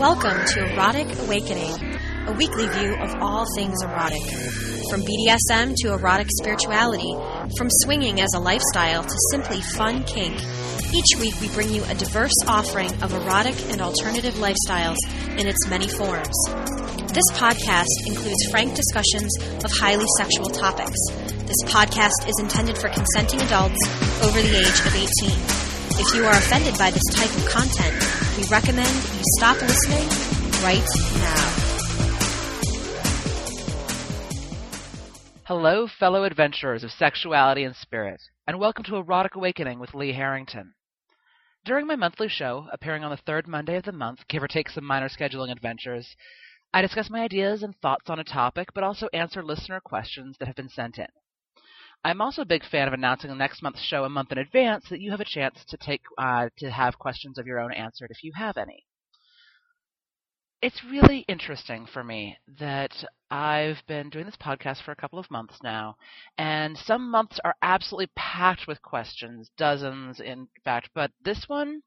Welcome to Erotic Awakening, a weekly view of all things erotic. From BDSM to erotic spirituality, from swinging as a lifestyle to simply fun kink, each week we bring you a diverse offering of erotic and alternative lifestyles in its many forms. This podcast includes frank discussions of highly sexual topics. This podcast is intended for consenting adults over the age of 18. If you are offended by this type of content, we recommend you stop listening right now. Hello, fellow adventurers of sexuality and spirit, and welcome to Erotic Awakening with Lee Harrington. During my monthly show, appearing on the third Monday of the month, give or take some minor scheduling adventures, I discuss my ideas and thoughts on a topic, but also answer listener questions that have been sent in. I'm also a big fan of announcing the next month's show a month in advance so that you have a chance to take uh, to have questions of your own answered if you have any. It's really interesting for me that I've been doing this podcast for a couple of months now, and some months are absolutely packed with questions, dozens in fact, but this one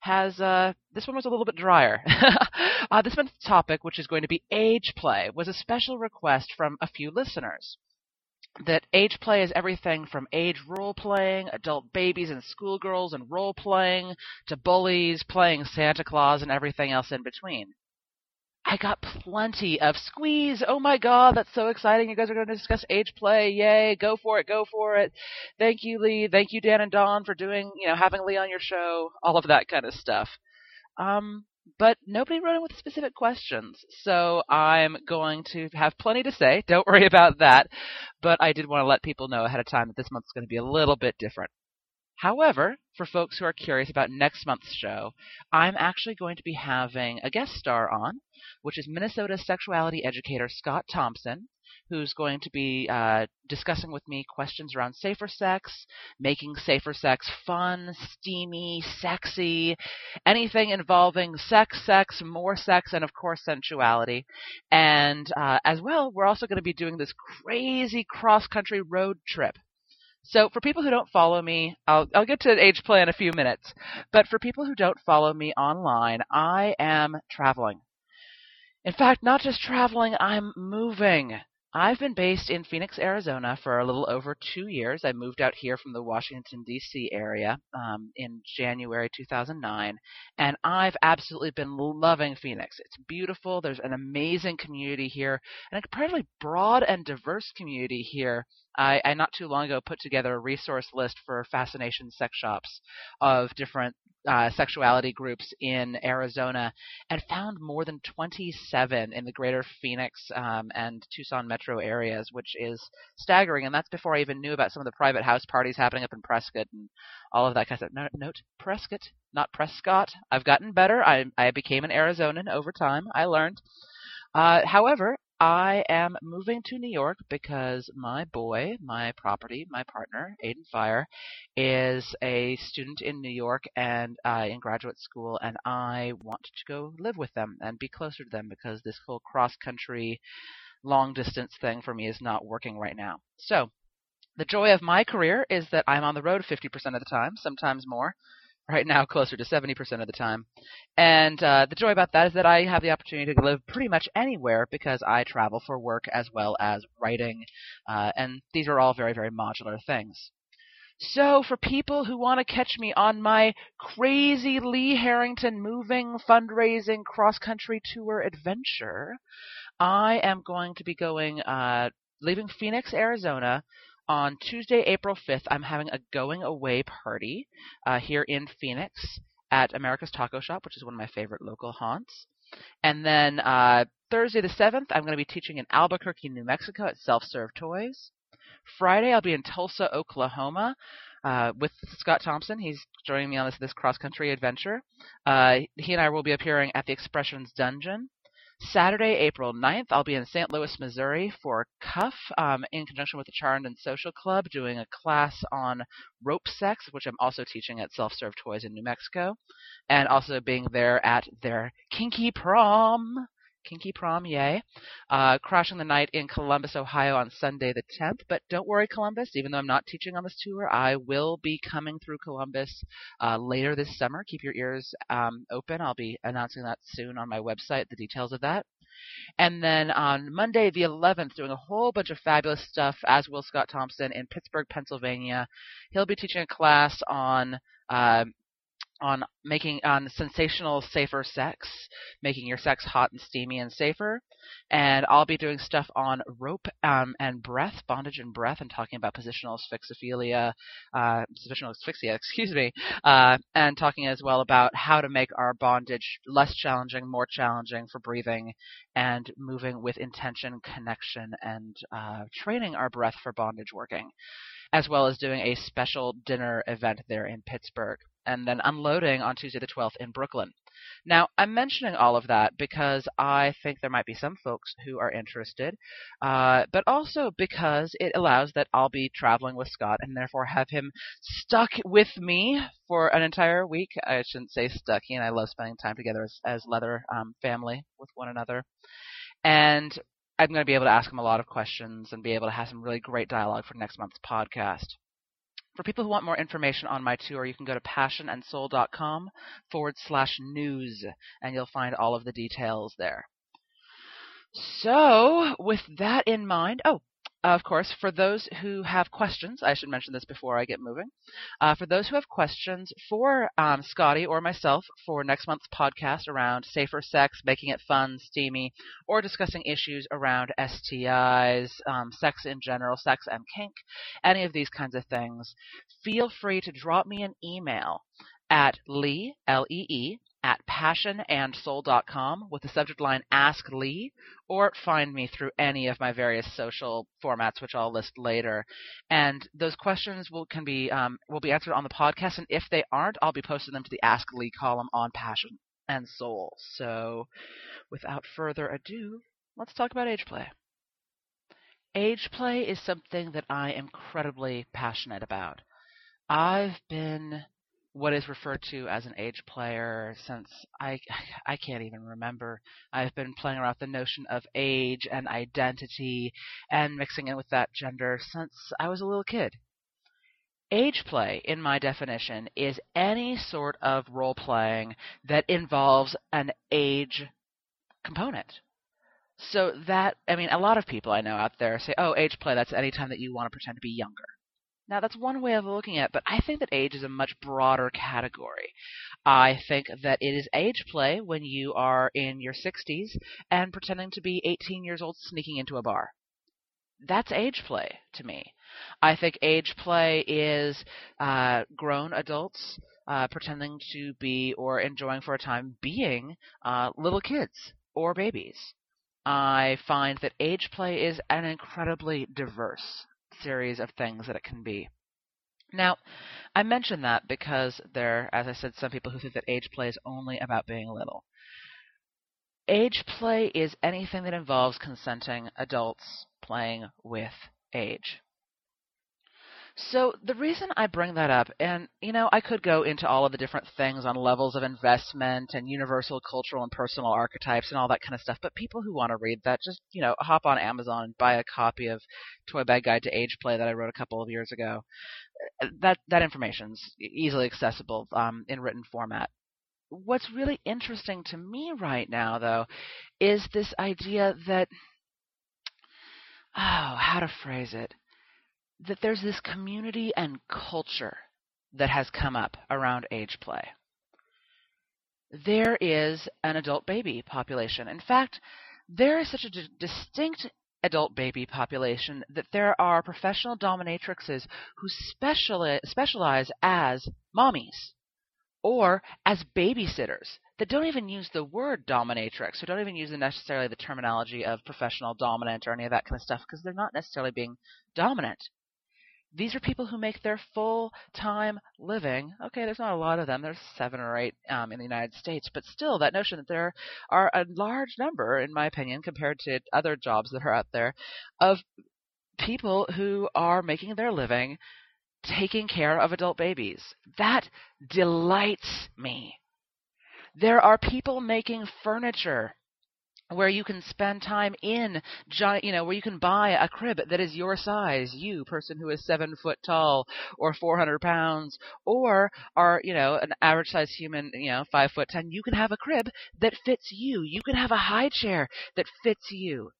has uh, this one was a little bit drier. uh, this month's topic, which is going to be age play, was a special request from a few listeners that age play is everything from age role playing, adult babies and schoolgirls and role playing, to bullies playing Santa Claus and everything else in between. I got plenty of squeeze. Oh my god, that's so exciting. You guys are going to discuss age play. Yay, go for it, go for it. Thank you, Lee. Thank you, Dan and Dawn, for doing, you know, having Lee on your show. All of that kind of stuff. Um, but nobody wrote in with specific questions. So I'm going to have plenty to say. Don't worry about that. But I did want to let people know ahead of time that this month's going to be a little bit different. However, for folks who are curious about next month's show, I'm actually going to be having a guest star on, which is Minnesota sexuality educator Scott Thompson who's going to be uh, discussing with me questions around safer sex, making safer sex fun, steamy, sexy, anything involving sex, sex, more sex, and of course sensuality. And uh, as well, we're also going to be doing this crazy cross country road trip. So for people who don't follow me, I'll, I'll get to age play in a few minutes. But for people who don't follow me online, I am traveling. In fact, not just traveling, I'm moving. I've been based in Phoenix, Arizona for a little over two years. I moved out here from the Washington, D.C. area um, in January 2009, and I've absolutely been loving Phoenix. It's beautiful. There's an amazing community here, and a incredibly broad and diverse community here. I, I not too long ago put together a resource list for fascination sex shops of different uh, sexuality groups in Arizona and found more than 27 in the greater Phoenix um, and Tucson metro areas, which is staggering. And that's before I even knew about some of the private house parties happening up in Prescott and all of that kind of stuff. Note, Prescott, not Prescott. I've gotten better. I, I became an Arizonan over time. I learned. Uh, however, I am moving to New York because my boy, my property, my partner, Aiden Fire, is a student in New York and uh, in graduate school, and I want to go live with them and be closer to them because this whole cross country, long distance thing for me is not working right now. So, the joy of my career is that I'm on the road 50% of the time, sometimes more right now closer to 70% of the time. And uh, the joy about that is that I have the opportunity to live pretty much anywhere because I travel for work as well as writing. Uh, and these are all very, very modular things. So, for people who want to catch me on my crazy Lee Harrington moving fundraising cross country tour adventure, I am going to be going, uh, leaving Phoenix, Arizona on Tuesday, April 5th, I'm having a going away party uh, here in Phoenix at America's Taco Shop, which is one of my favorite local haunts. And then uh, Thursday the 7th, I'm going to be teaching in Albuquerque, New Mexico at Self Serve Toys. Friday, I'll be in Tulsa, Oklahoma. Uh, with Scott Thompson. He's joining me on this, this cross country adventure. Uh, he and I will be appearing at the Expressions Dungeon. Saturday, April 9th, I'll be in St. Louis, Missouri for Cuff um, in conjunction with the Charndon Social Club doing a class on rope sex, which I'm also teaching at Self Serve Toys in New Mexico, and also being there at their Kinky Prom Kinky Prom, yay. Uh, crashing the night in Columbus, Ohio on Sunday the 10th. But don't worry, Columbus, even though I'm not teaching on this tour, I will be coming through Columbus uh, later this summer. Keep your ears um, open. I'll be announcing that soon on my website, the details of that. And then on Monday the 11th, doing a whole bunch of fabulous stuff as will Scott Thompson in Pittsburgh, Pennsylvania. He'll be teaching a class on uh, on making on sensational safer sex, making your sex hot and steamy and safer. And I'll be doing stuff on rope um, and breath, bondage and breath, and talking about positional asphyxia, uh, positional asphyxia, excuse me, uh, and talking as well about how to make our bondage less challenging, more challenging for breathing, and moving with intention, connection, and uh, training our breath for bondage working as well as doing a special dinner event there in Pittsburgh and then unloading on Tuesday the 12th in Brooklyn. Now, I'm mentioning all of that because I think there might be some folks who are interested, uh, but also because it allows that I'll be traveling with Scott and therefore have him stuck with me for an entire week. I shouldn't say stuck. He and I love spending time together as, as leather um, family with one another. And I'm going to be able to ask him a lot of questions and be able to have some really great dialogue for next month's podcast. For people who want more information on my tour, you can go to passionandsoul.com forward slash news, and you'll find all of the details there. So, with that in mind, oh, of course, for those who have questions, I should mention this before I get moving. Uh, for those who have questions for um, Scotty or myself for next month's podcast around safer sex, making it fun, steamy, or discussing issues around STIs, um, sex in general, sex and kink, any of these kinds of things, feel free to drop me an email at Lee, L E E, at passionandsoul.com with the subject line Ask Lee, or find me through any of my various social formats, which I'll list later. And those questions will can be um, will be answered on the podcast, and if they aren't, I'll be posting them to the Ask Lee column on Passion and Soul. So, without further ado, let's talk about age play. Age play is something that I am incredibly passionate about. I've been what is referred to as an age player since I I can't even remember. I've been playing around the notion of age and identity and mixing in with that gender since I was a little kid. Age play, in my definition, is any sort of role playing that involves an age component. So that I mean, a lot of people I know out there say, "Oh, age play. That's any time that you want to pretend to be younger." Now, that's one way of looking at it, but I think that age is a much broader category. I think that it is age play when you are in your 60s and pretending to be 18 years old sneaking into a bar. That's age play to me. I think age play is uh, grown adults uh, pretending to be or enjoying for a time being uh, little kids or babies. I find that age play is an incredibly diverse series of things that it can be. Now, I mention that because there, as I said, some people who think that age play is only about being little. Age play is anything that involves consenting adults playing with age. So the reason I bring that up, and you know, I could go into all of the different things on levels of investment and universal cultural and personal archetypes and all that kind of stuff, but people who want to read that, just you know, hop on Amazon and buy a copy of Toy Bag Guide to Age Play that I wrote a couple of years ago. That that information's easily accessible um, in written format. What's really interesting to me right now, though, is this idea that oh, how to phrase it that there's this community and culture that has come up around age play. There is an adult baby population. In fact, there is such a d- distinct adult baby population that there are professional dominatrixes who speciali- specialize as mommies or as babysitters that don't even use the word dominatrix, who don't even use necessarily the terminology of professional dominant or any of that kind of stuff because they're not necessarily being dominant. These are people who make their full time living. Okay, there's not a lot of them. There's seven or eight um, in the United States, but still, that notion that there are a large number, in my opinion, compared to other jobs that are out there, of people who are making their living taking care of adult babies. That delights me. There are people making furniture where you can spend time in giant, you know, where you can buy a crib that is your size, you person who is seven foot tall or 400 pounds, or are, you know, an average size human, you know, five foot ten. You can have a crib that fits you. You can have a high chair that fits you.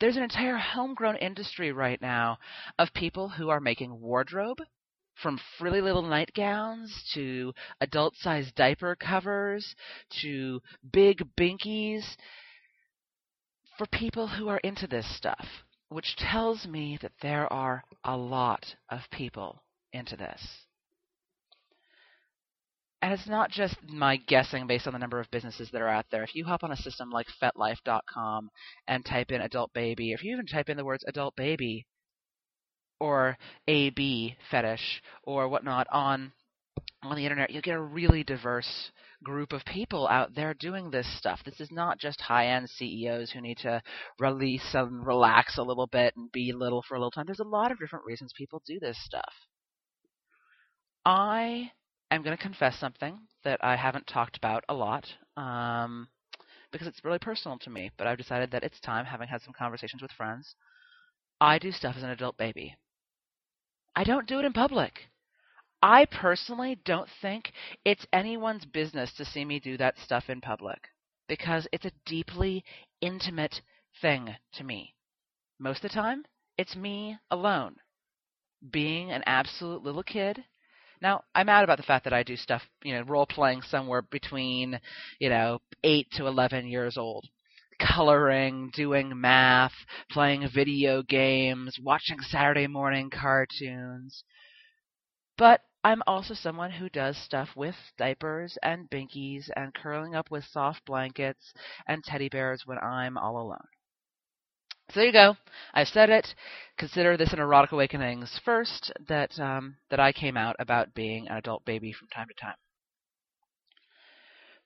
There's an entire homegrown industry right now of people who are making wardrobe from frilly little nightgowns to adult sized diaper covers to big binkies for people who are into this stuff, which tells me that there are a lot of people into this. And it's not just my guessing based on the number of businesses that are out there. If you hop on a system like FetLife.com and type in adult baby, if you even type in the words adult baby or AB fetish or whatnot on on the internet, you'll get a really diverse group of people out there doing this stuff. This is not just high end CEOs who need to release and relax a little bit and be little for a little time. There's a lot of different reasons people do this stuff. I am going to confess something that I haven't talked about a lot um, because it's really personal to me, but I've decided that it's time, having had some conversations with friends. I do stuff as an adult baby. I don't do it in public. I personally don't think it's anyone's business to see me do that stuff in public because it's a deeply intimate thing to me. Most of the time, it's me alone being an absolute little kid. Now, I'm mad about the fact that I do stuff, you know, role playing somewhere between, you know, 8 to 11 years old. Coloring, doing math, playing video games, watching Saturday morning cartoons. But I'm also someone who does stuff with diapers and binkies and curling up with soft blankets and teddy bears when I'm all alone. So there you go. I've said it. Consider this an erotic awakenings first that um, that I came out about being an adult baby from time to time.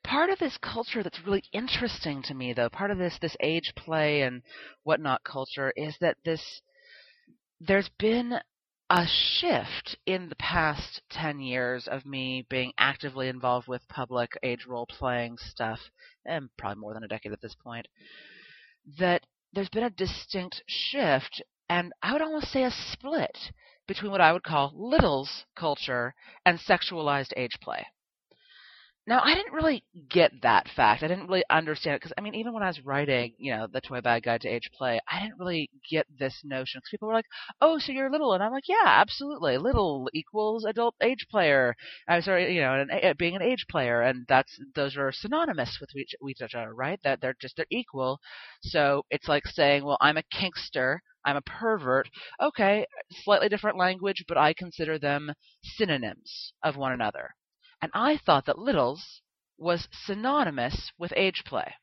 Part of this culture that's really interesting to me, though, part of this this age play and whatnot culture is that this there's been a shift in the past 10 years of me being actively involved with public age role playing stuff, and probably more than a decade at this point, that there's been a distinct shift, and I would almost say a split between what I would call littles culture and sexualized age play. Now, I didn't really get that fact. I didn't really understand it because, I mean, even when I was writing, you know, the Toy Bag Guide to Age Play, I didn't really get this notion because people were like, "Oh, so you're little," and I'm like, "Yeah, absolutely. Little equals adult age player. I'm sorry, you know, an, being an age player, and that's those are synonymous with each, each other, right? That they're just they're equal. So it's like saying, well, I'm a kinkster." I'm a pervert. Okay, slightly different language, but I consider them synonyms of one another and I thought that littles was synonymous with age play.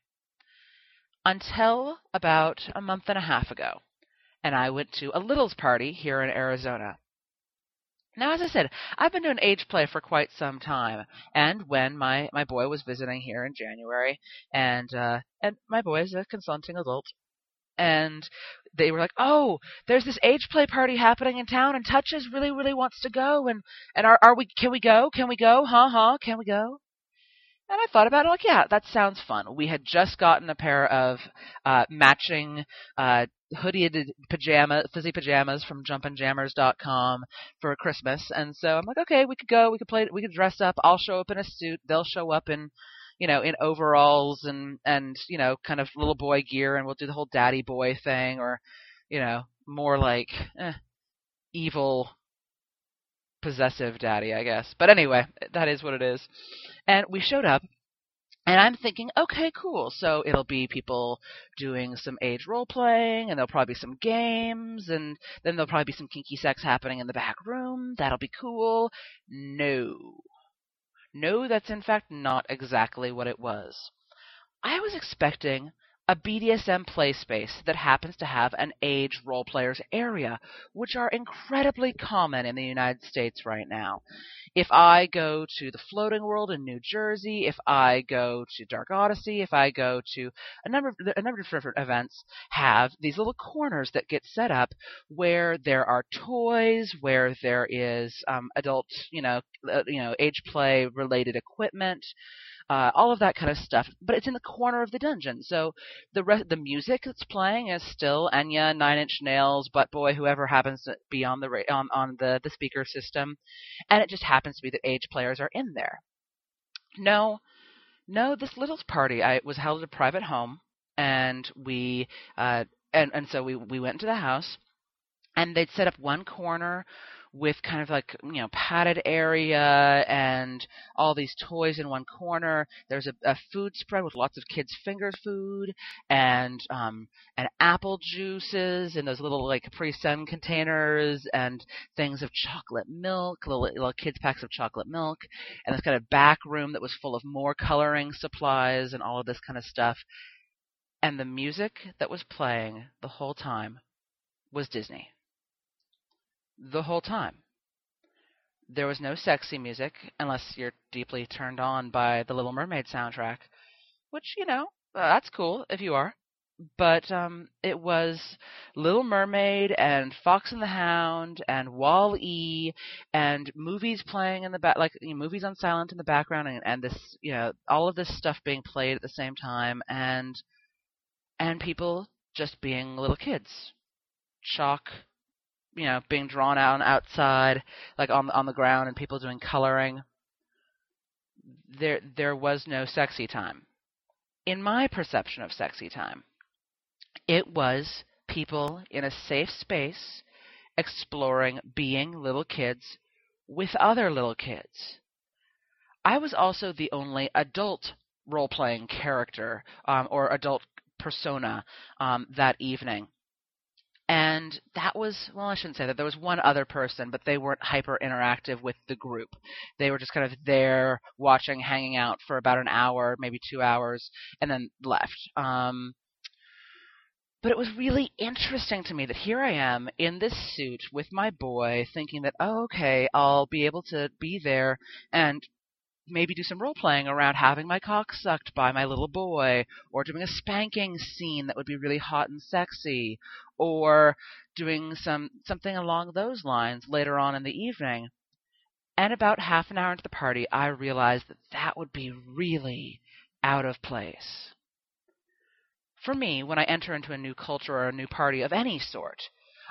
Until about a month and a half ago, and I went to a littles party here in Arizona. Now, as I said, I've been doing age play for quite some time, and when my, my boy was visiting here in January, and uh, and my boy is a consenting adult, and they were like, "Oh, there's this age play party happening in town, and Touches really, really wants to go, and and are are we? Can we go? Can we go? Huh? Huh? Can we go?" And I thought about it, like, yeah, that sounds fun. We had just gotten a pair of uh, matching uh, hooded pajama, fuzzy pajamas from jumpinjammers.com for Christmas, and so I'm like, okay, we could go, we could play, we could dress up. I'll show up in a suit, they'll show up in you know, in overalls and and you know, kind of little boy gear, and we'll do the whole daddy boy thing, or you know, more like eh, evil possessive daddy, I guess. But anyway, that is what it is. And we showed up, and I'm thinking, okay, cool. So it'll be people doing some age role playing, and there'll probably be some games, and then there'll probably be some kinky sex happening in the back room. That'll be cool. No. No, that's in fact not exactly what it was. I was expecting a BDSM play space that happens to have an age role players area, which are incredibly common in the United States right now. If I go to the Floating World in New Jersey, if I go to Dark Odyssey, if I go to a number of a number of different events, have these little corners that get set up where there are toys, where there is um, adult, you know, uh, you know, age play related equipment. Uh, all of that kind of stuff. But it's in the corner of the dungeon, so the re- the music that's playing is still Enya, Nine Inch Nails, Butt Boy, whoever happens to be on the ra- on on the the speaker system, and it just happens to be that age players are in there. No, no, this little party I was held at a private home, and we uh, and and so we we went into the house, and they'd set up one corner with kind of like you know padded area and all these toys in one corner. There's a, a food spread with lots of kids' finger food and um, and apple juices in those little like Capri Sun containers and things of chocolate milk, little, little kids packs of chocolate milk, and this kind of back room that was full of more coloring supplies and all of this kind of stuff. And the music that was playing the whole time was Disney the whole time. There was no sexy music unless you're deeply turned on by the Little Mermaid soundtrack, which, you know, uh, that's cool if you are. But um, it was Little Mermaid and Fox and the Hound and Wall E and movies playing in the back, like you know, movies on silent in the background, and, and this, you know, all of this stuff being played at the same time, and and people just being little kids. Chalk you know being drawn out outside, like on on the ground, and people doing coloring. There there was no sexy time. In my perception of sexy time, it was people in a safe space exploring being little kids with other little kids. I was also the only adult role playing character um, or adult persona um, that evening and that was well i shouldn't say that. There was one other person but they weren't hyper interactive with the group. They were just kind of there watching hanging out for about an hour maybe two hours and then left. Um, but it was really interesting to me that here I am in this suit with my boy, thinking that, oh, okay, I'll be able to be there and maybe do some role playing around having my cock sucked by my little boy, or doing a spanking scene that would be really hot and sexy, or doing some something along those lines later on in the evening. And about half an hour into the party, I realized that that would be really out of place. For me, when I enter into a new culture or a new party of any sort,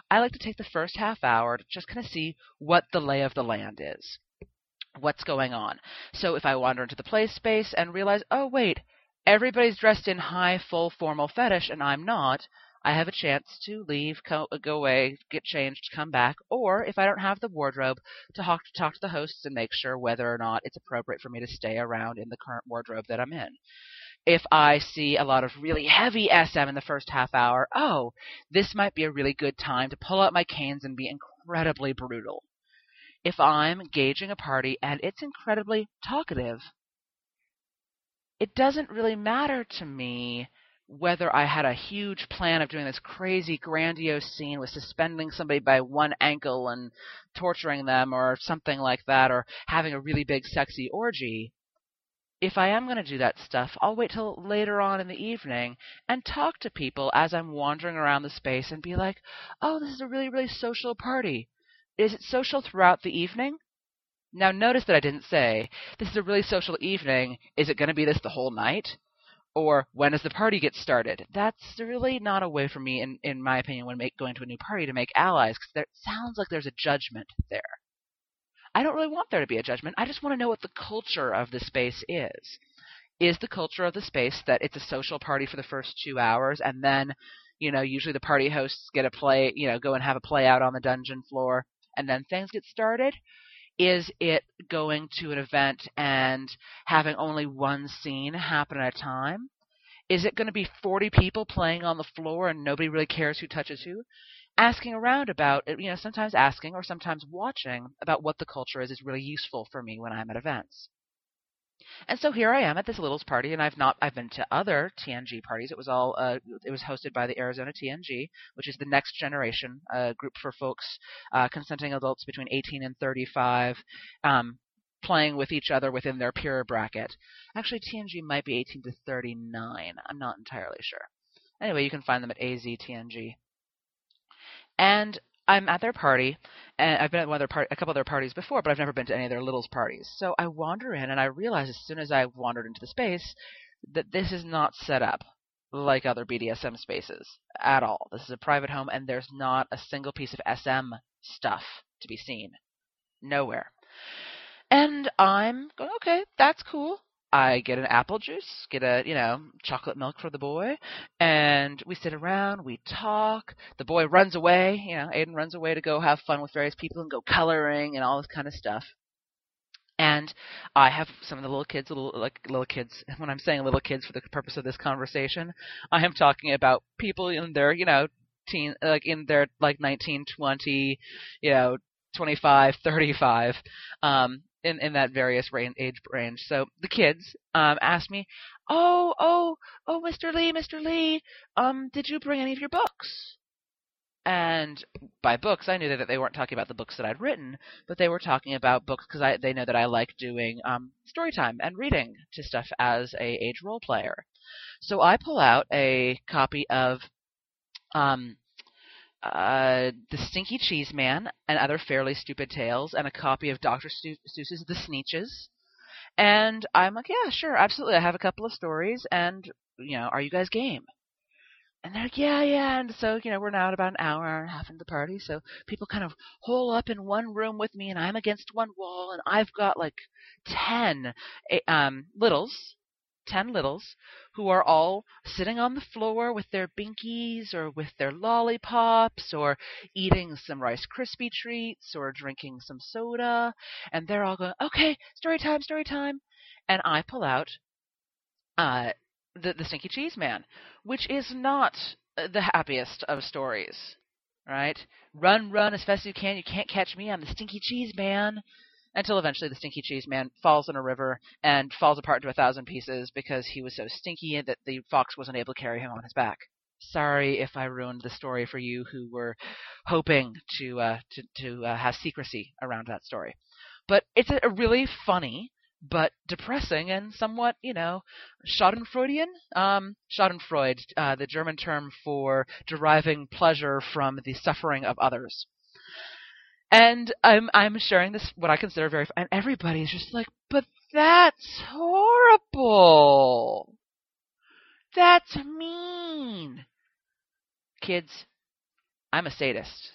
I like to take the first half hour to just kind of see what the lay of the land is what's going on. So if I wander into the play space and realize, oh, wait, everybody's dressed in high, full, formal fetish and I'm not, I have a chance to leave, go, go away, get changed, come back, or if I don't have the wardrobe, to talk, to talk to the hosts and make sure whether or not it's appropriate for me to stay around in the current wardrobe that I'm in. If I see a lot of really heavy SM in the first half hour, oh, this might be a really good time to pull out my canes and be incredibly brutal if I'm gauging a party and it's incredibly talkative, it doesn't really matter to me whether I had a huge plan of doing this crazy, grandiose scene with suspending somebody by one ankle and torturing them or something like that, or having a really big, sexy orgy. If I am going to do that stuff, I'll wait till later on in the evening and talk to people as I'm wandering around the space and be like, oh, this is a really, really social party. Is it social throughout the evening? Now, notice that I didn't say, this is a really social evening. Is it going to be this the whole night? Or when does the party get started? That's really not a way for me, in, in my opinion, when make, going to a new party to make allies, because it sounds like there's a judgment there. I don't really want there to be a judgment. I just want to know what the culture of the space is. Is the culture of the space that it's a social party for the first two hours, and then, you know, usually the party hosts get a play, you know, go and have a play out on the dungeon floor, and then things get started? Is it going to an event and having only one scene happen at a time? Is it going to be 40 people playing on the floor and nobody really cares who touches who? Asking around about, uh, you know, sometimes asking or sometimes watching about what the culture is is really useful for me when I'm at events. And so here I am at this Littles party, and I've not I've been to other TNG parties. It was all uh, it was hosted by the Arizona TNG, which is the next generation uh, group for folks, uh, consenting adults between 18 and 35. Um, playing with each other within their peer bracket. Actually, TNG might be 18 to 39. I'm not entirely sure. Anyway, you can find them at AZTNG. And I'm at their party, and I've been at one of their part, a couple of their parties before, but I've never been to any of their littles parties. So I wander in, and I realize as soon as I wandered into the space that this is not set up like other BDSM spaces at all. This is a private home, and there's not a single piece of SM stuff to be seen. Nowhere. And I'm going, okay, that's cool. I get an apple juice, get a, you know, chocolate milk for the boy, and we sit around, we talk. The boy runs away, you know, Aiden runs away to go have fun with various people and go coloring and all this kind of stuff. And I have some of the little kids, little like little kids. When I'm saying little kids for the purpose of this conversation, I am talking about people in their, you know, teen, like in their like 19, 20, you know, 25, 35. Um, in, in that various range, age range. So the kids um, asked me, "Oh, oh, oh, Mr. Lee, Mr. Lee, um, did you bring any of your books?" And by books, I knew that they weren't talking about the books that I'd written, but they were talking about books because I they know that I like doing um, story time and reading to stuff as a age role player. So I pull out a copy of um, uh, The Stinky Cheese Man and Other Fairly Stupid Tales, and a copy of Dr. Seuss's The Sneetches. And I'm like, yeah, sure, absolutely. I have a couple of stories, and, you know, are you guys game? And they're like, yeah, yeah. And so, you know, we're now at about an hour, hour and a half into the party. So people kind of hole up in one room with me, and I'm against one wall, and I've got like 10 eh, um, littles 10 littles who are all sitting on the floor with their binkies or with their lollipops or eating some Rice Krispie treats or drinking some soda. And they're all going, okay, story time, story time. And I pull out uh, the, the Stinky Cheese Man, which is not uh, the happiest of stories. Right? Run, run as fast as you can. You can't catch me. I'm the Stinky Cheese Man until eventually the stinky cheese man falls in a river and falls apart into a thousand pieces because he was so stinky that the fox wasn't able to carry him on his back. Sorry if I ruined the story for you who were hoping to uh, to, to uh, have secrecy around that story. But it's a, really funny but depressing and somewhat, you know, Schadenfreudian. Um, Schadenfreude, uh, the German term for deriving pleasure from the suffering of others. And I'm I'm sharing this what I consider very and everybody's just like, but that's horrible. That's mean. Kids, I'm a sadist.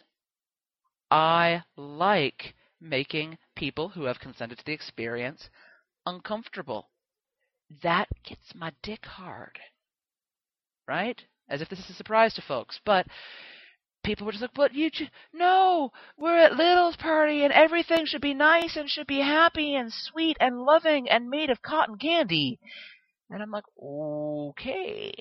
I like making people who have consented to the experience uncomfortable. That gets my dick hard. Right? As if this is a surprise to folks. But people were just like, but you, no, we're at Little's party and everything should be nice and should be happy and sweet and loving and made of cotton candy. And I'm like, okay.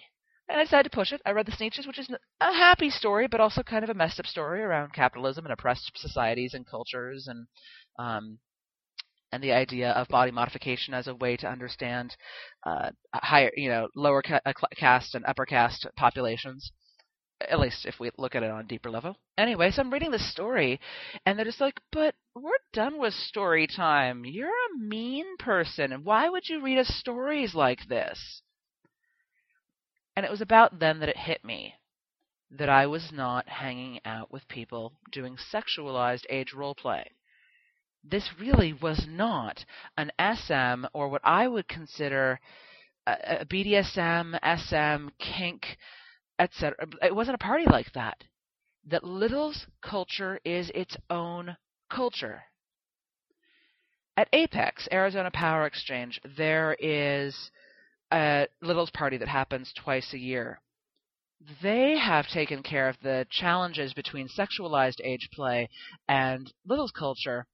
And I decided to push it. I read The Sneetches, which is a happy story, but also kind of a messed up story around capitalism and oppressed societies and cultures and, um, and the idea of body modification as a way to understand uh, higher, you know, lower ca- uh, caste and upper caste populations at least if we look at it on a deeper level. Anyway, so I'm reading this story, and they're just like, but we're done with story time. You're a mean person, and why would you read us stories like this? And it was about then that it hit me that I was not hanging out with people doing sexualized age role play. This really was not an SM or what I would consider a BDSM, SM, kink etc. It wasn't a party like that. That Little's culture is its own culture. At Apex, Arizona Power Exchange, there is a Little's party that happens twice a year. They have taken care of the challenges between sexualized age play and Little's culture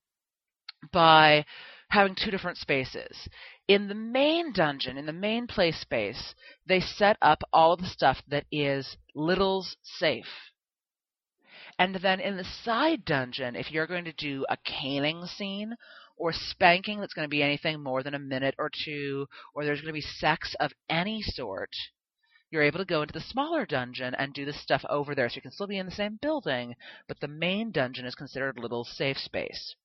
by having two different spaces. In the main dungeon, in the main play space, they set up all the stuff that is Little's safe. And then in the side dungeon, if you're going to do a caning scene or spanking that's going to be anything more than a minute or two, or there's going to be sex of any sort, you're able to go into the smaller dungeon and do the stuff over there. So you can still be in the same building, but the main dungeon is considered Little's safe space.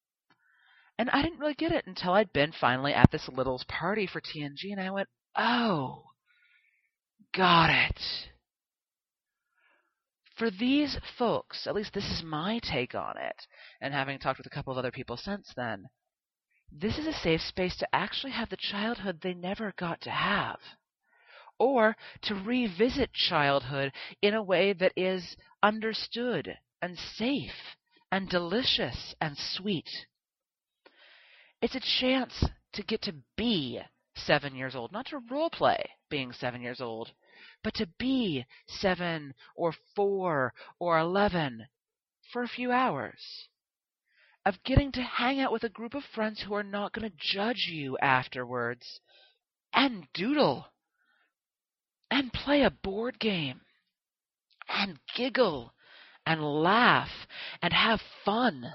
And I didn't really get it until I'd been finally at this Little's party for TNG, and I went, oh, got it. for these folks, at least this is my take on it, and having talked with a couple of other people since then, this is a safe space to actually have the childhood they never got to have. Or to revisit childhood in a way that is understood and safe and delicious and sweet. It's a chance to get to be seven years old, not to role play being seven years old, but to be seven or four or eleven for a few hours. Of getting to hang out with a group of friends who are not going to judge you afterwards and doodle and play a board game and giggle and laugh and have fun.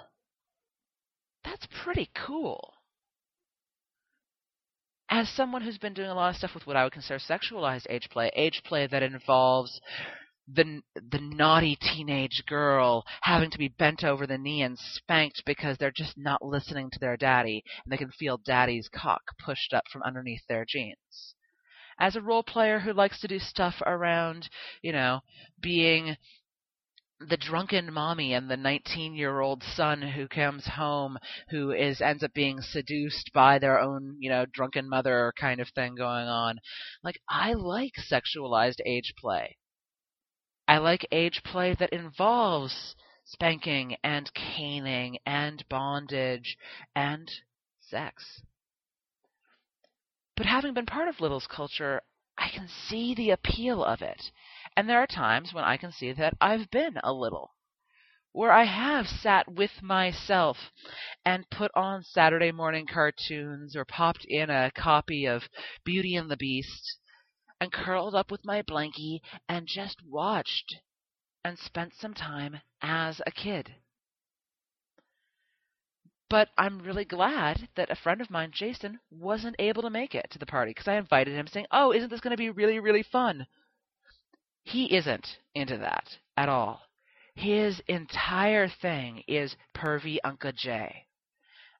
That's pretty cool. As someone who's been doing a lot of stuff with what I would consider sexualized age play, age play that involves the the naughty teenage girl having to be bent over the knee and spanked because they're just not listening to their daddy and they can feel daddy's cock pushed up from underneath their jeans. As a role player who likes to do stuff around, you know, being the drunken mommy and the 19 year old son who comes home who is ends up being seduced by their own you know drunken mother kind of thing going on. Like i like sexualized age play. I like age play that involves spanking and caning and bondage and sex. But having been part of Little's culture, I can see the appeal of it. And there are times when I can see that I've been a little. Where I have sat with myself and put on Saturday morning cartoons or popped in a copy of Beauty and the Beast and curled up with my blankie and just watched and spent some time as a kid. But I'm really glad that a friend of mine, Jason, wasn't able to make it to the party because I invited him saying, Oh, isn't this going to be really, really fun? He isn't into that at all. His entire thing is pervy Uncle Jay.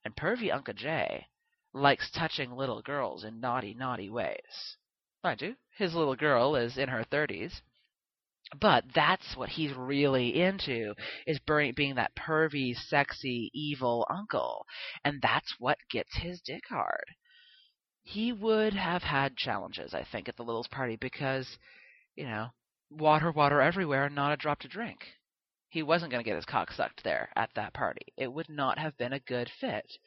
And pervy Uncle Jay likes touching little girls in naughty, naughty ways. Mind you, his little girl is in her 30s, but that's what he's really into is being that pervy, sexy, evil uncle. And that's what gets his dick hard. He would have had challenges, I think, at the Littles party because, you know, water, water everywhere, and not a drop to drink. He wasn't going to get his cock sucked there at that party. It would not have been a good fit.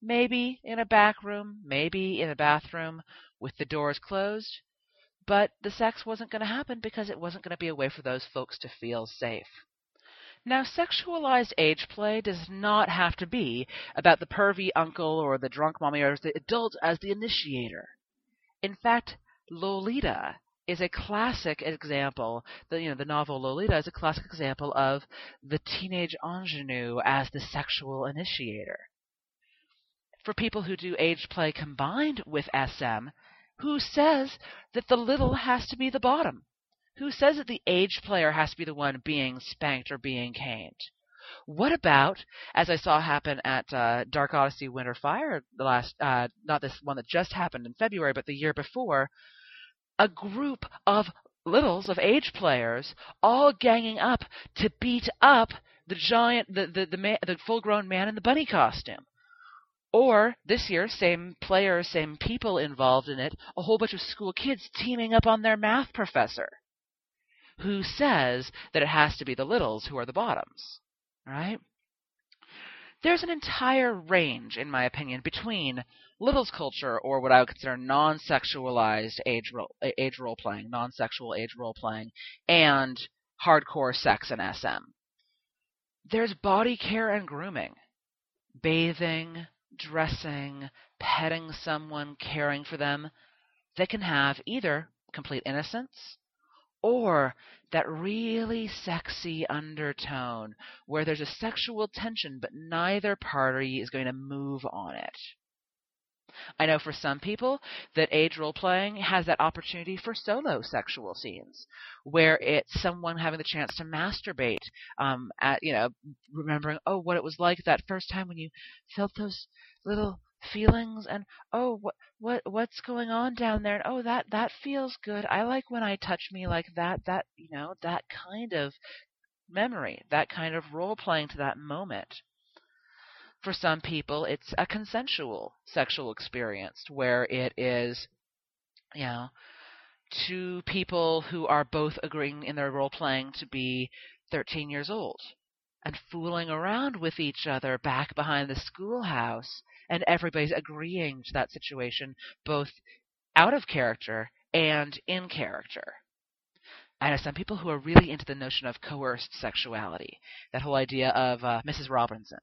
Maybe in a back room, maybe in a bathroom with the doors closed, but the sex wasn't going to happen because it wasn't going to be a way for those folks to feel safe. Now, sexualized age play does not have to be about the pervy uncle or the drunk mommy or the adult as the initiator. In fact, Lolita is a classic example. The you know the novel Lolita is a classic example of the teenage ingenue as the sexual initiator. For people who do age play combined with SM, who says that the little has to be the bottom? Who says that the aged player has to be the one being spanked or being caned? What about, as I saw happen at uh, Dark Odyssey Winter Fire, the last, uh, not this one that just happened in February, but the year before, a group of littles of age players all ganging up to beat up the giant, the the the, man, the full-grown man in the bunny costume. Or this year, same players, same people involved in it, a whole bunch of school kids teaming up on their math professor who says that it has to be the littles who are the bottoms. Right? There's an entire range, in my opinion, between littles culture or what I would consider non-sexualized age role, age role playing, non-sexual age role playing, and hardcore sex and SM. There's body care and grooming, bathing, dressing, petting someone, caring for them, They can have either complete innocence or that really sexy undertone where there's a sexual tension but neither party is going to move on it. I know for some people that age role playing has that opportunity for solo sexual scenes, where it's someone having the chance to masturbate, um, at you know, remembering oh what it was like that first time when you felt those little feelings and oh what what what's going on down there? And oh that that feels good. I like when i touch me like that. That you know that kind of memory, that kind of role playing to that moment. For some people, it's a consensual sexual experience where it is, you know, two people who are both agreeing in their role playing to be 13 years old and fooling around with each other back behind the schoolhouse, and everybody's agreeing to that situation, both out of character and in character. I know some people who are really into the notion of coerced sexuality, that whole idea of uh, Mrs. Robinson,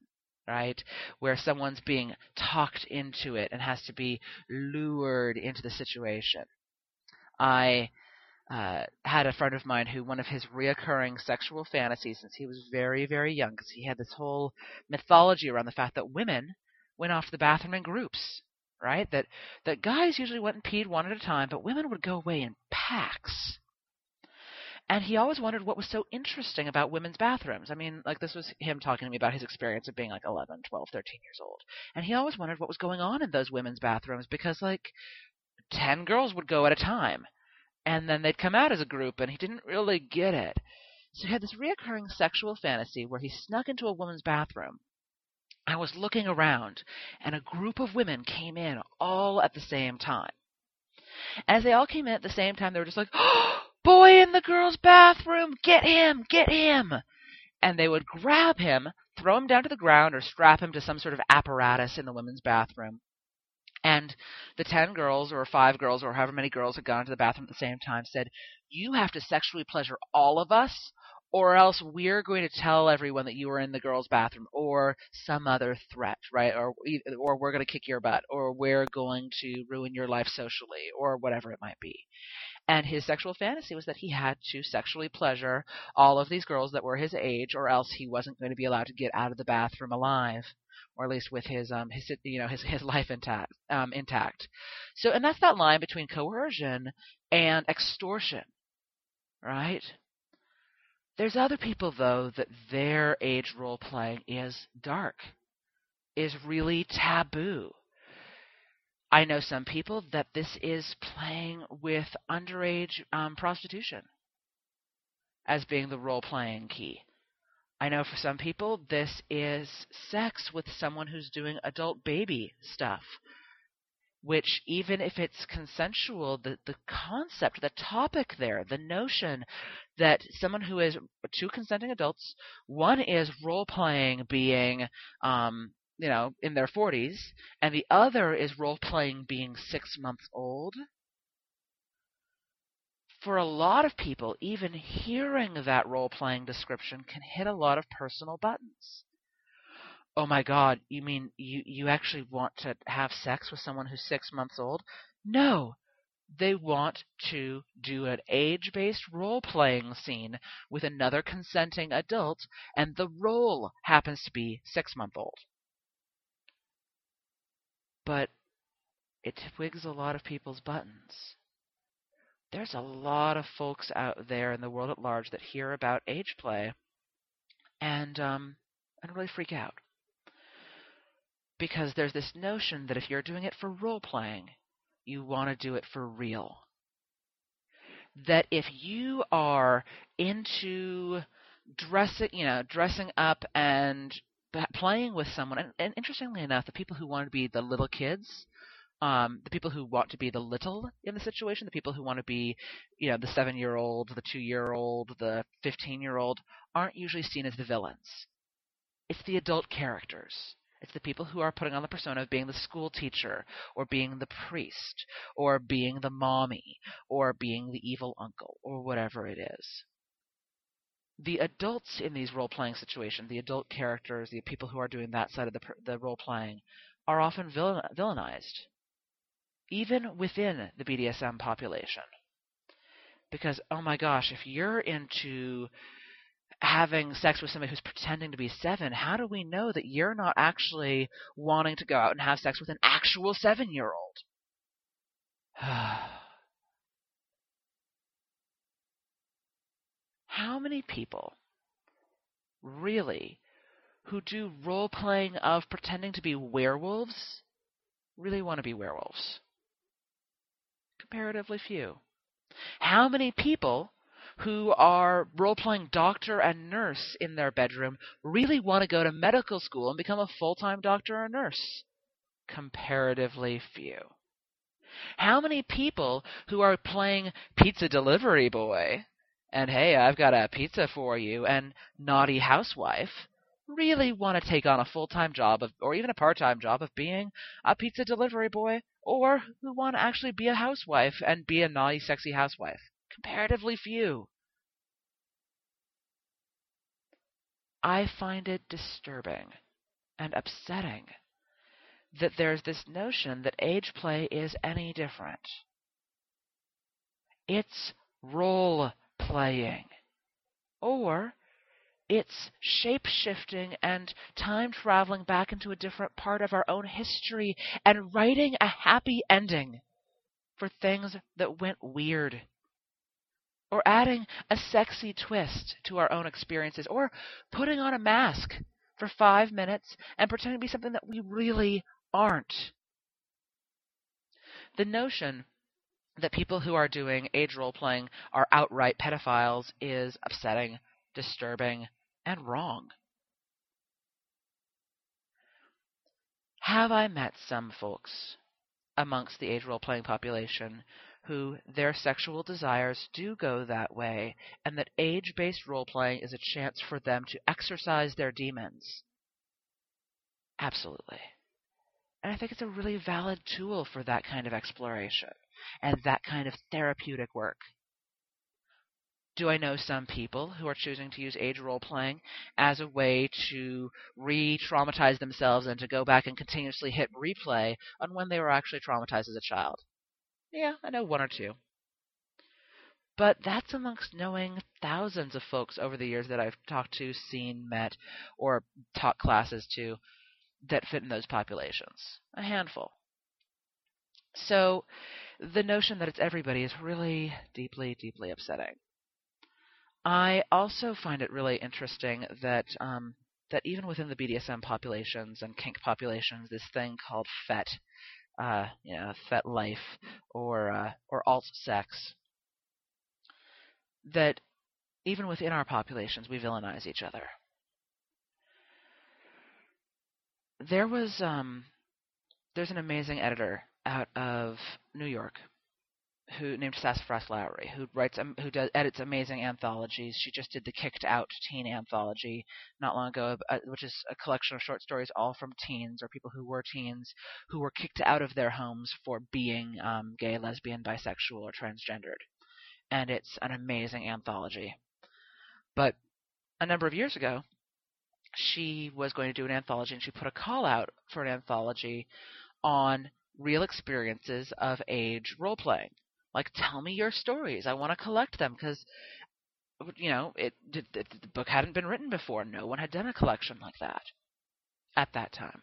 right? Where someone's being talked into it and has to be lured into the situation. I uh, had a friend of mine who one of his reoccurring sexual fantasies since he was very, very young, because he had this whole mythology around the fact that women went off to the bathroom in groups, right? That that guys usually went and peed one at a time, but women would go away in packs. And he always wondered what was so interesting about women's bathrooms. I mean, like this was him talking to me about his experience of being like 11, 12, 13 years old. And he always wondered what was going on in those women's bathrooms because like 10 girls would go at a time and then they'd come out as a group and he didn't really get it. So he had this reoccurring sexual fantasy where he snuck into a woman's bathroom. I was looking around and a group of women came in all at the same time. As they all came in at the same time, they were just like, oh, boy in the girls' bathroom, get him, get him. And they would grab him, throw him down to the ground, or strap him to some sort of apparatus in the women's bathroom. And the 10 girls, or 5 girls, or however many girls had gone to the bathroom at the same time said, You have to sexually pleasure all of us, or else we're going to tell everyone that you were in the girls' bathroom, or some other threat, right? Or, or we're going to kick your butt, or we're going to ruin your life socially, or whatever it might be. And his sexual fantasy was that he had to sexually pleasure all of these girls that were his age, or else he wasn't going to be allowed to get out of the bathroom alive, or at least with his um his you know his his life intact um intact. So, and that's that line between coercion and extortion, right? There's other people though that their age role playing is dark, is really taboo. I know some people that this is playing with underage um, prostitution as being the role playing key. I know for some people this is sex with someone who's doing adult baby stuff, which even if it's consensual, the, the concept, the topic there, the notion that someone who is two consenting adults, one is role playing being um, you know, in their 40s, and the other is role playing being six months old. For a lot of people, even hearing that role playing description can hit a lot of personal buttons. Oh my God, you mean you, you actually want to have sex with someone who's six months old? No, they want to do an age based role playing scene with another consenting adult, and the role happens to be six month old but it twigs a lot of people's buttons. There's a lot of folks out there in the world at large that hear about age play and um, and really freak out because there's this notion that if you're doing it for role playing, you want to do it for real. That if you are into dressing, you know, dressing up and playing with someone, and, and interestingly enough, the people who want to be the little kids, um, the people who want to be the little in the situation, the people who want to be, you know, the seven-year-old, the two-year-old, the fifteen-year-old, aren't usually seen as the villains. It's the adult characters. It's the people who are putting on the persona of being the school teacher, or being the priest, or being the mommy, or being the evil uncle, or whatever it is the adults in these role playing situations, the adult characters, the people who are doing that side of the, the role playing, are often villain, villainized, even within the BDSM population. Because, oh my gosh, if you're into having sex with somebody who's pretending to be seven, how do we know that you're not actually wanting to go out and have sex with an actual seven year old? how many people really who do role playing of pretending to be werewolves really want to be werewolves? Comparatively few. How many people who are role playing doctor and nurse in their bedroom really want to go to medical school and become a full time doctor or nurse? Comparatively few. How many people who are playing pizza delivery boy and hey, I've got a pizza for you and naughty housewife. Really want to take on a full-time job of, or even a part-time job of being a pizza delivery boy? Or who want to actually be a housewife and be a naughty sexy housewife? Comparatively few. I find it disturbing and upsetting that there's this notion that age play is any different. It's role playing or it's shape shifting and time traveling back into a different part of our own history and writing a happy ending for things that went weird. Or adding a sexy twist to our own experiences. Or putting on a mask for five minutes and pretending to be something that we really aren't. The notion that people who are doing age role playing are outright pedophiles is upsetting, disturbing, and wrong. Have I met some folks amongst the age role playing population who their sexual desires do go that way, and that age based role playing is a chance for them to exercise their demons? Absolutely. And I think it's a really valid tool for that kind of exploration and that kind of therapeutic work. Do I know some people who are choosing to use age role playing as a way to re traumatize themselves and to go back and continuously hit replay on when they were actually traumatized as a child? Yeah, I know one or two. But that's amongst knowing thousands of folks over the years that I've talked to, seen, met, or taught classes to that fit in those populations. A handful. So the notion that it's everybody is really deeply, deeply upsetting. I also find it really interesting that um, that even within the BDSM populations and kink populations, this thing called FET, uh, you know, FetLife or uh, or alt sex, that even within our populations we villainize each other. There was um, there's an amazing editor out of New York who named Sassafras Lowrey, who writes um, who does edits amazing anthologies. She just did the Kicked Out teen anthology not long ago, uh, which is a collection of short stories all from teens or people who were teens who were kicked out of their homes for being um, gay, lesbian, bisexual, or transgendered. And it's an amazing anthology. But a number of years ago, she was going to do an anthology, and she put a call out for an anthology on real experiences of age role playing like, tell me your stories. I want to collect them because, you know, it, it, the book hadn't been written before. No one had done a collection like that at that time.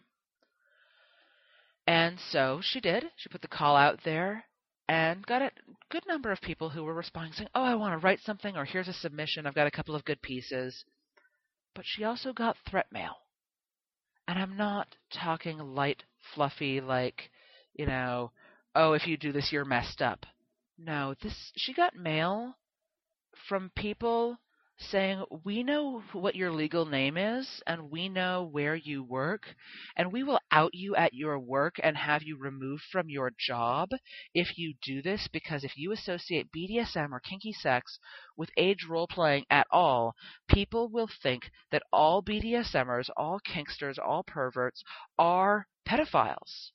And so she did. She put the call out there and got a good number of people who were responding saying, "Oh, I want to write something," or "Here's a submission. I've got a couple of good pieces." But she also got threat mail, and I'm not talking light, fluffy, like, you know, "Oh, if you do this, you're messed up." No, this she got mail from people saying, "We know what your legal name is and we know where you work, and we will out you at your work and have you removed from your job if you do this because if you associate BDSM or kinky sex with age role playing at all, people will think that all BDSMers, all kinksters, all perverts are pedophiles."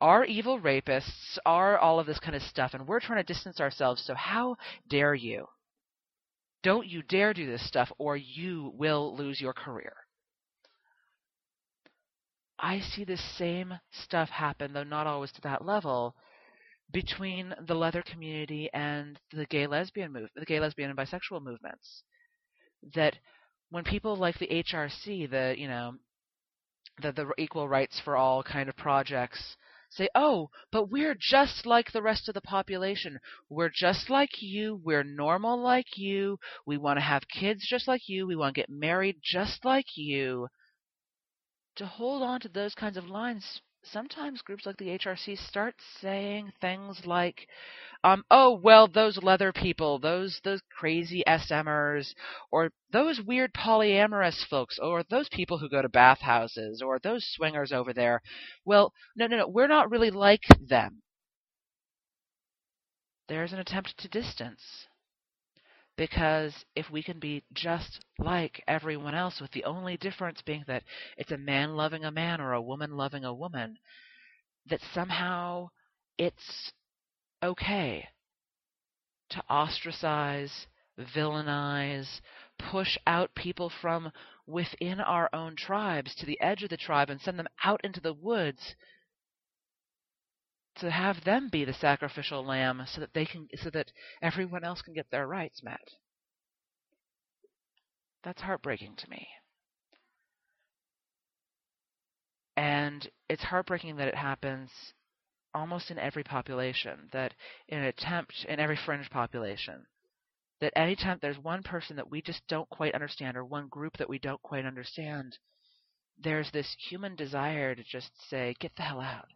Are evil rapists, are all of this kind of stuff, and we're trying to distance ourselves. So how dare you? Don't you dare do this stuff, or you will lose your career. I see the same stuff happen, though not always to that level, between the leather community and the gay lesbian move, the gay lesbian and bisexual movements. That when people like the HRC, the you know, the the equal rights for all kind of projects say, oh, but we're just like the rest of the population. We're just like you. We're normal like you. We want to have kids just like you. We want to get married just like you. To hold on to those kinds of lines sometimes groups like the HRC start saying things like, um, "Oh, well, those leather people, those those crazy SMers, or those weird polyamorous folks, or those people who go to bathhouses, or those swingers over there. Well, no, no, no, we're not really like them." There's an attempt to distance. Because if we can be just like everyone else, with the only difference being that it's a man loving a man or a woman loving a woman, that somehow it's okay to ostracize, villainize, push out people from within our own tribes to the edge of the tribe and send them out into the woods to have them be the sacrificial lamb so that they can so that everyone else can get their rights met. That's heartbreaking to me. And it's heartbreaking that it happens almost in every population, that in an attempt in every fringe population, that anytime there's one person that we just don't quite understand or one group that we don't quite understand, there's this human desire to just say, get the hell out.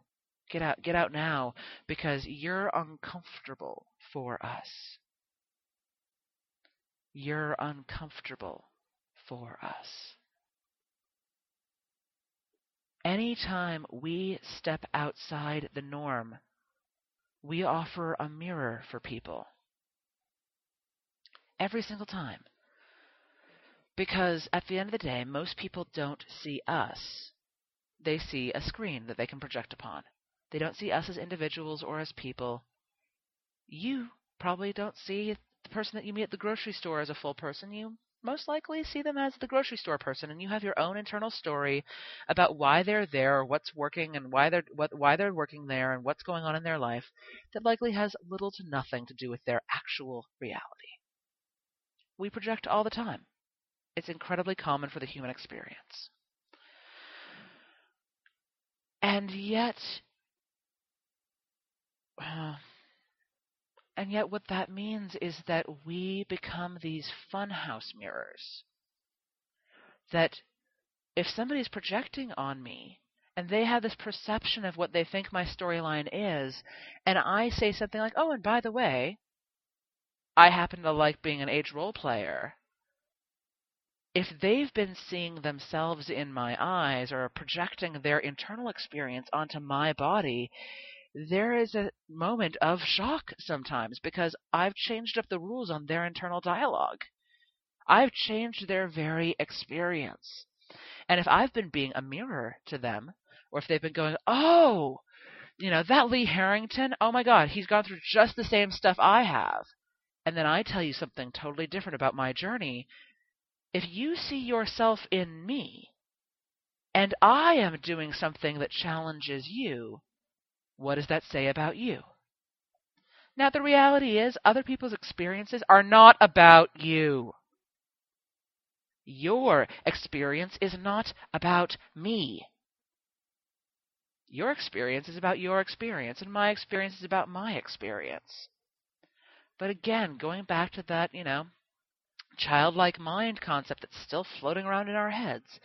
Get out, get out now because you're uncomfortable for us. You're uncomfortable for us. Anytime we step outside the norm, we offer a mirror for people. Every single time. Because at the end of the day, most people don't see us. They see a screen that they can project upon. They don't see us as individuals or as people. You probably don't see the person that you meet at the grocery store as a full person. You most likely see them as the grocery store person and you have your own internal story about why they're there, or what's working and why they're what, why they're working there and what's going on in their life that likely has little to nothing to do with their actual reality. We project all the time. It's incredibly common for the human experience. And yet uh, and yet, what that means is that we become these funhouse mirrors. That if somebody's projecting on me and they have this perception of what they think my storyline is, and I say something like, oh, and by the way, I happen to like being an age role player. If they've been seeing themselves in my eyes or projecting their internal experience onto my body, there is a moment of shock sometimes because I've changed up the rules on their internal dialogue. I've changed their very experience. And if I've been being a mirror to them, or if they've been going, oh, you know, that Lee Harrington, oh my God, he's gone through just the same stuff I have. And then I tell you something totally different about my journey. If you see yourself in me, and I am doing something that challenges you, what does that say about you? Now, the reality is, other people's experiences are not about you. Your experience is not about me. Your experience is about your experience, and my experience is about my experience. But again, going back to that, you know, childlike mind concept that's still floating around in our heads,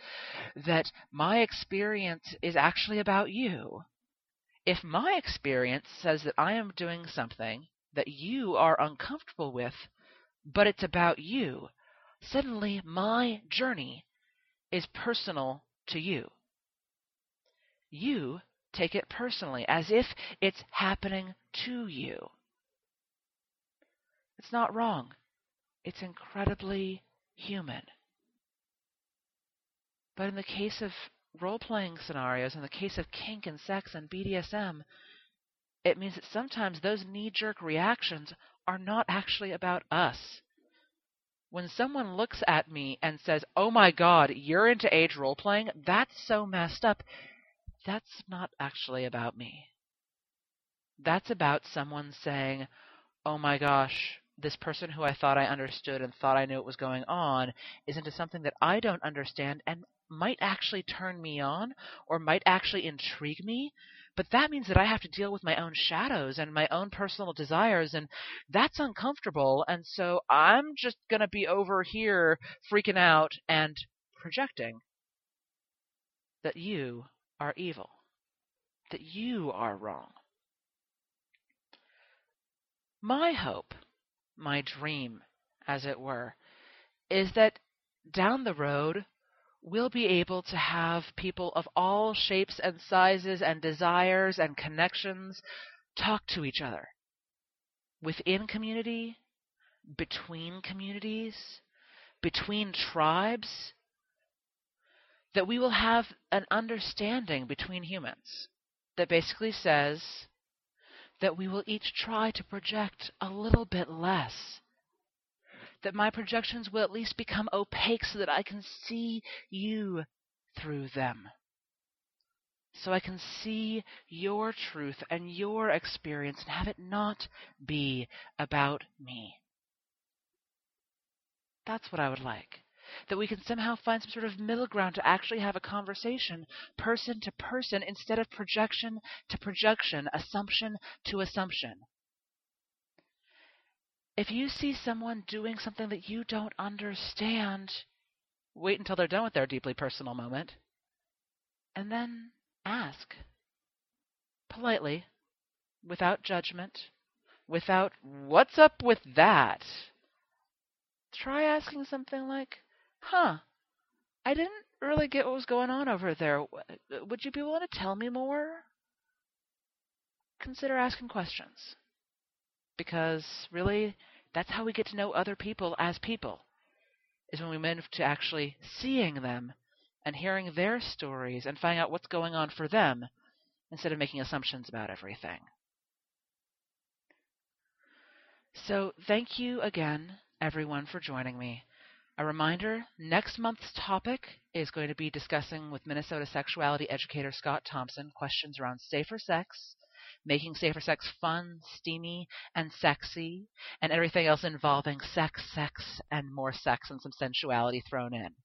that my experience is actually about you. If my experience says that I am doing something that you are uncomfortable with, but it's about you, suddenly my journey is personal to you. You take it personally, as if it's happening to you. It's not wrong. It's incredibly human. But in the case of role playing scenarios, in the case of kink and sex and BDSM, it means that sometimes those knee jerk reactions are not actually about us. When someone looks at me and says, Oh my God, you're into age role playing, that's so messed up, that's not actually about me. That's about someone saying, Oh my gosh, this person who I thought I understood and thought I knew what was going on is into something that I don't understand and might actually turn me on or might actually intrigue me. But that means that I have to deal with my own shadows and my own personal desires, and that's uncomfortable. And so I'm just going to be over here freaking out and projecting that you are evil. that you are wrong. My hope, my dream, as it were, is that down the road, we'll be able to have people of all shapes and sizes and desires and connections talk to each other within community, between communities, between tribes, that we will have an understanding between humans that basically says that we will each try to project a little bit less that my projections will at least become opaque so that I can see you through them. So I can see your truth and your experience and have it not be about me. That's what I would like. That we can somehow find some sort of middle ground to actually have a conversation, person to person, instead of projection to projection, assumption to assumption. If you see someone doing something that you don't understand, wait until they're done with their deeply personal moment and then ask politely, without judgment, without, what's up with that? Try asking something like, huh, I didn't really get what was going on over there. Would you be willing to tell me more? Consider asking questions. Because really, that's how we get to know other people as people, is when we move to actually seeing them and hearing their stories and finding out what's going on for them instead of making assumptions about everything. So, thank you again, everyone, for joining me. A reminder next month's topic is going to be discussing with Minnesota sexuality educator Scott Thompson questions around safer sex making safer sex fun, steamy, and sexy, and everything else involving sex, sex, and more sex and some sensuality thrown in.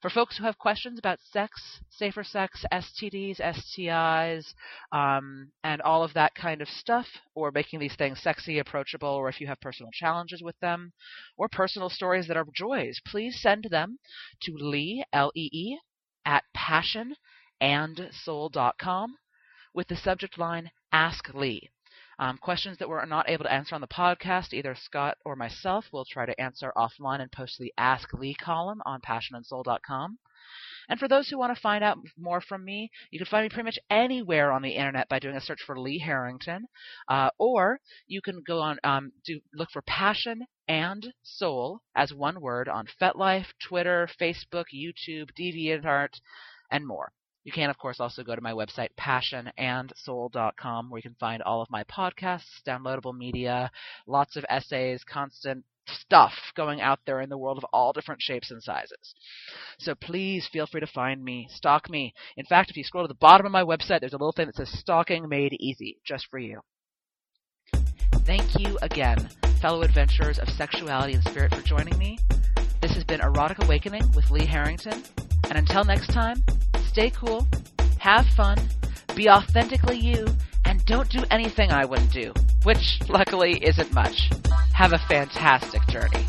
For folks who have questions about sex, safer sex, STDs, STIs, um, and all of that kind of stuff, or making these things sexy, approachable, or if you have personal challenges with them, or personal stories that are joys, please send them to Lee, L-E-E, at passionandsoul.com with the subject line Ask Lee. Um, questions that we're not able to answer on the podcast, either Scott or myself will try to answer offline and post the Ask Lee column on passionandsoul.com. And for those who want to find out more from me, you can find me pretty much anywhere on the internet by doing a search for Lee Harrington, uh, or you can go on um, do look for Passion and Soul as one word on FetLife, Twitter, Facebook, YouTube, DeviantArt, and more. You can, of course, also go to my website, passionandsoul.com, where you can find all of my podcasts, downloadable media, lots of essays, constant stuff going out there in the world of all different shapes and sizes. So please feel free to find me, stalk me. In fact, if you scroll to the bottom of my website, there's a little thing that says Stalking Made Easy, just for you. Thank you again, fellow adventurers of sexuality and spirit, for joining me. This has been Erotic Awakening with Lee Harrington. And until next time, stay cool, have fun, be authentically you, and don't do anything I wouldn't do, which luckily isn't much. Have a fantastic journey.